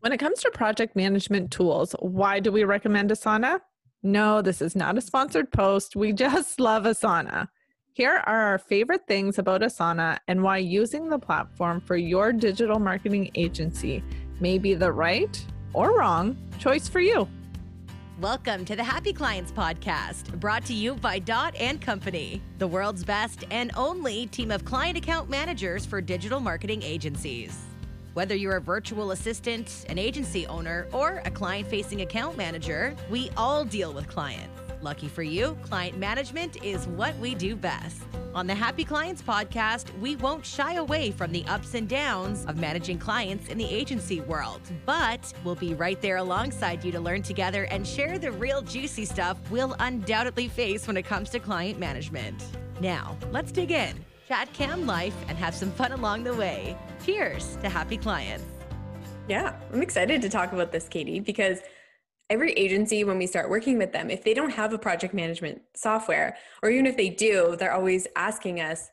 When it comes to project management tools, why do we recommend Asana? No, this is not a sponsored post. We just love Asana. Here are our favorite things about Asana and why using the platform for your digital marketing agency may be the right or wrong choice for you. Welcome to the Happy Clients Podcast, brought to you by Dot and Company, the world's best and only team of client account managers for digital marketing agencies. Whether you're a virtual assistant, an agency owner, or a client facing account manager, we all deal with clients. Lucky for you, client management is what we do best. On the Happy Clients podcast, we won't shy away from the ups and downs of managing clients in the agency world, but we'll be right there alongside you to learn together and share the real juicy stuff we'll undoubtedly face when it comes to client management. Now, let's dig in, chat cam life, and have some fun along the way. Cheers to happy clients. Yeah, I'm excited to talk about this, Katie, because every agency, when we start working with them, if they don't have a project management software, or even if they do, they're always asking us,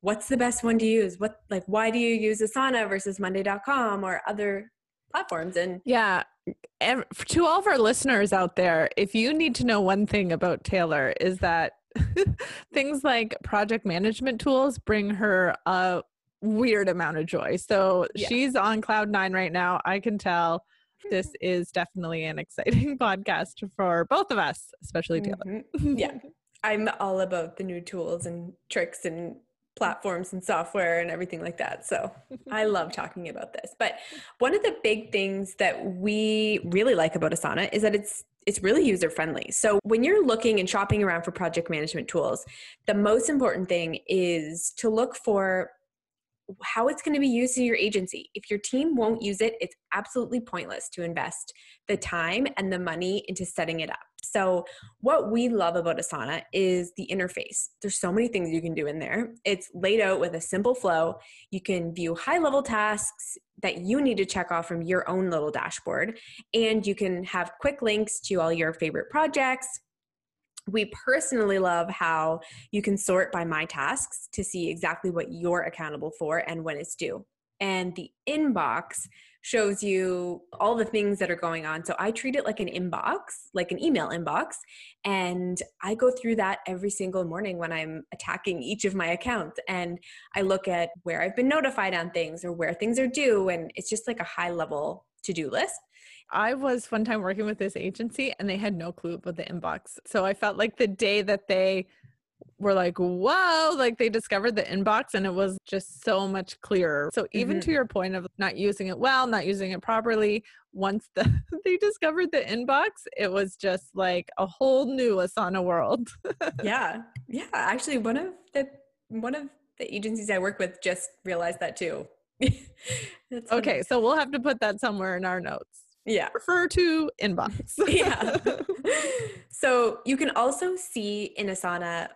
what's the best one to use? What, like, why do you use Asana versus Monday.com or other platforms? And yeah, to all of our listeners out there, if you need to know one thing about Taylor, is that things like project management tools bring her a weird amount of joy. So yeah. she's on cloud nine right now. I can tell this is definitely an exciting podcast for both of us, especially Taylor. Mm-hmm. Yeah. I'm all about the new tools and tricks and platforms and software and everything like that. So I love talking about this. But one of the big things that we really like about Asana is that it's it's really user friendly. So when you're looking and shopping around for project management tools, the most important thing is to look for how it's going to be used in your agency. If your team won't use it, it's absolutely pointless to invest the time and the money into setting it up. So, what we love about Asana is the interface. There's so many things you can do in there. It's laid out with a simple flow. You can view high level tasks that you need to check off from your own little dashboard, and you can have quick links to all your favorite projects, we personally love how you can sort by my tasks to see exactly what you're accountable for and when it's due. And the inbox shows you all the things that are going on. So I treat it like an inbox, like an email inbox. And I go through that every single morning when I'm attacking each of my accounts. And I look at where I've been notified on things or where things are due. And it's just like a high level to do list. I was one time working with this agency and they had no clue about the inbox. So I felt like the day that they were like, whoa, like they discovered the inbox and it was just so much clearer. So even mm-hmm. to your point of not using it well, not using it properly, once the, they discovered the inbox, it was just like a whole new Asana world. yeah. Yeah. Actually one of the one of the agencies I work with just realized that too. okay, so we'll have to put that somewhere in our notes. Yeah. Refer to inbox. yeah. so you can also see in Asana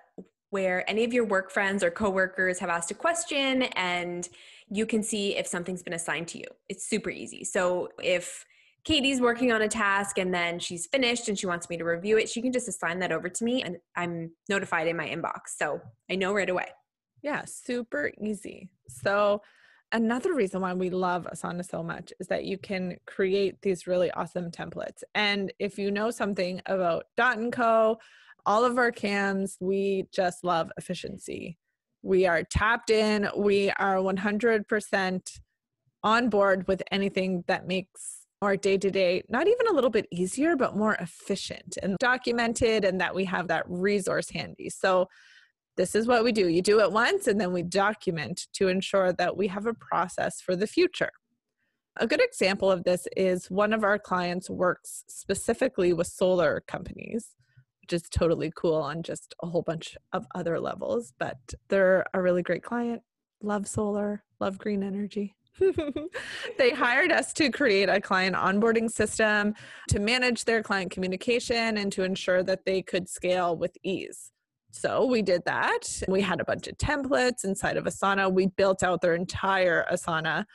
where any of your work friends or coworkers have asked a question and you can see if something's been assigned to you. It's super easy. So if Katie's working on a task and then she's finished and she wants me to review it, she can just assign that over to me and I'm notified in my inbox. So I know right away. Yeah, super easy. So another reason why we love Asana so much is that you can create these really awesome templates. And if you know something about Dot & Co., all of our cams, we just love efficiency. We are tapped in. We are 100% on board with anything that makes our day to day not even a little bit easier, but more efficient and documented, and that we have that resource handy. So, this is what we do. You do it once and then we document to ensure that we have a process for the future. A good example of this is one of our clients works specifically with solar companies, which is totally cool on just a whole bunch of other levels, but they're a really great client. Love solar, love green energy. they hired us to create a client onboarding system to manage their client communication and to ensure that they could scale with ease. So we did that. We had a bunch of templates inside of Asana. We built out their entire Asana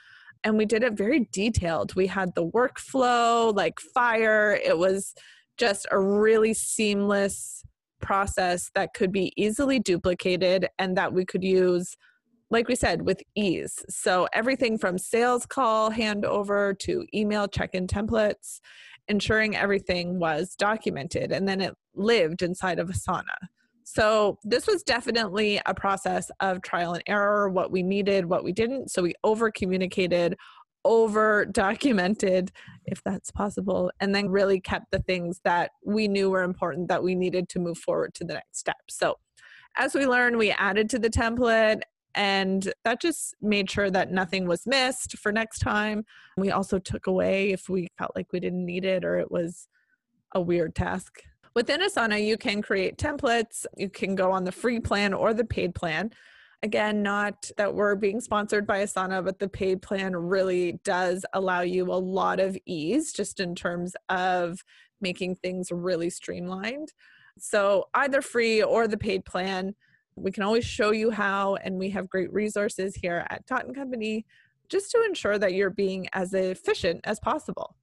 and we did it very detailed. We had the workflow like fire. It was just a really seamless process that could be easily duplicated and that we could use like we said, with ease. So everything from sales call handover to email check in templates, ensuring everything was documented and then it lived inside of Asana. So this was definitely a process of trial and error, what we needed, what we didn't. So we over communicated, over documented, if that's possible, and then really kept the things that we knew were important that we needed to move forward to the next step. So as we learned, we added to the template and that just made sure that nothing was missed for next time. We also took away if we felt like we didn't need it or it was a weird task. Within Asana, you can create templates. You can go on the free plan or the paid plan. Again, not that we're being sponsored by Asana, but the paid plan really does allow you a lot of ease just in terms of making things really streamlined. So, either free or the paid plan, we can always show you how, and we have great resources here at and Company just to ensure that you're being as efficient as possible.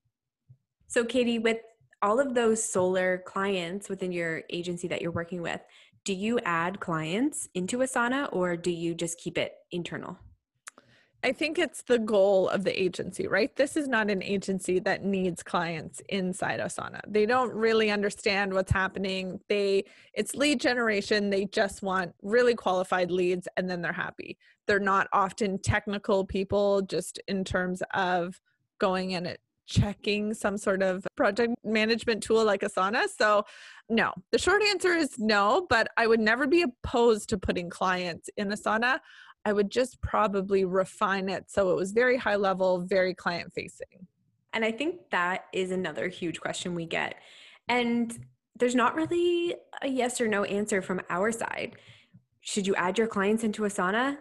So, Katie, with all of those solar clients within your agency that you're working with, do you add clients into Asana or do you just keep it internal? I think it's the goal of the agency, right? This is not an agency that needs clients inside Asana. They don't really understand what's happening. They it's lead generation. They just want really qualified leads and then they're happy. They're not often technical people just in terms of going and checking some sort of project management tool like Asana. So, no. The short answer is no, but I would never be opposed to putting clients in Asana. I would just probably refine it so it was very high level, very client facing. And I think that is another huge question we get. And there's not really a yes or no answer from our side. Should you add your clients into Asana?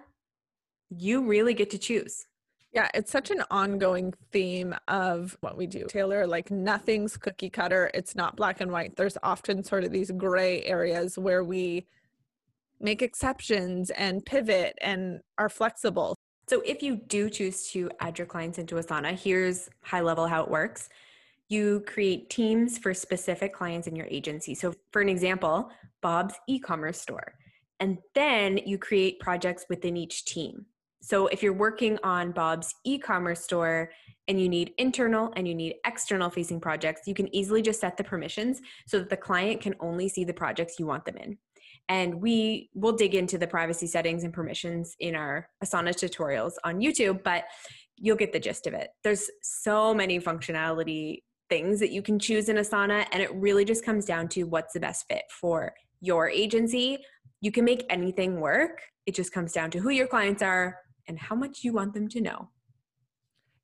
You really get to choose. Yeah, it's such an ongoing theme of what we do, Taylor. Like nothing's cookie cutter, it's not black and white. There's often sort of these gray areas where we make exceptions and pivot and are flexible. So, if you do choose to add your clients into Asana, here's high level how it works. You create teams for specific clients in your agency. So, for an example, Bob's e commerce store. And then you create projects within each team. So, if you're working on Bob's e commerce store and you need internal and you need external facing projects, you can easily just set the permissions so that the client can only see the projects you want them in. And we will dig into the privacy settings and permissions in our Asana tutorials on YouTube, but you'll get the gist of it. There's so many functionality things that you can choose in Asana, and it really just comes down to what's the best fit for your agency. You can make anything work. It just comes down to who your clients are and how much you want them to know.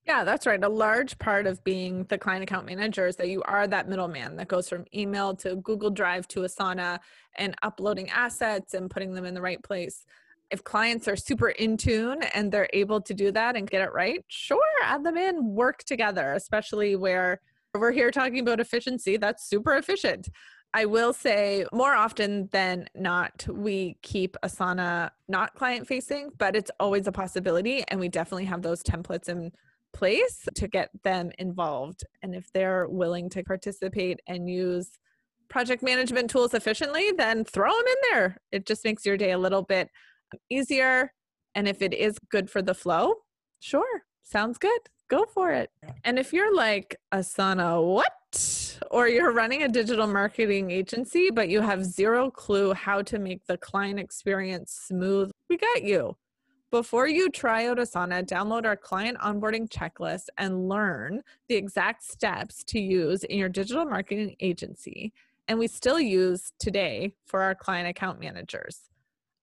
Yeah, that's right. A large part of being the client account manager is that you are that middleman that goes from email to Google Drive to Asana and uploading assets and putting them in the right place. If clients are super in tune and they're able to do that and get it right, sure, add them in, work together, especially where we're here talking about efficiency. That's super efficient. I will say more often than not, we keep Asana not client facing, but it's always a possibility. And we definitely have those templates in place to get them involved. And if they're willing to participate and use project management tools efficiently, then throw them in there. It just makes your day a little bit easier. And if it is good for the flow, sure, sounds good. Go for it. And if you're like, Asana, what? Or you're running a digital marketing agency, but you have zero clue how to make the client experience smooth, we got you. Before you try out Asana, download our client onboarding checklist and learn the exact steps to use in your digital marketing agency. And we still use today for our client account managers.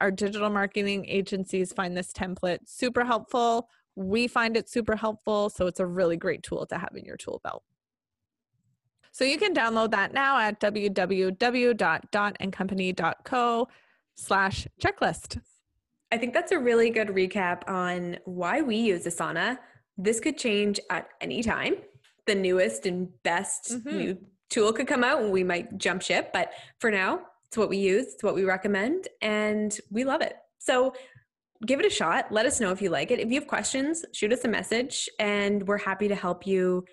Our digital marketing agencies find this template super helpful. We find it super helpful. So it's a really great tool to have in your tool belt. So you can download that now at www.dotandcompany.co slash checklist. I think that's a really good recap on why we use Asana. This could change at any time. The newest and best mm-hmm. new tool could come out and we might jump ship, but for now, it's what we use, it's what we recommend, and we love it. So give it a shot. Let us know if you like it. If you have questions, shoot us a message, and we're happy to help you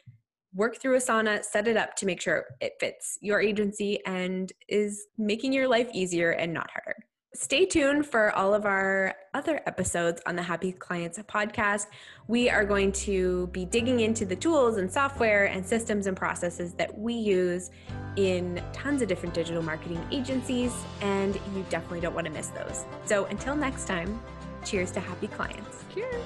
work through Asana, set it up to make sure it fits your agency and is making your life easier and not harder. stay tuned for all of our other episodes on the Happy Clients podcast. We are going to be digging into the tools and software and systems and processes that we use in tons of different digital marketing agencies, and you definitely don't want to miss those. So until next time, cheers to happy clients. Cheers.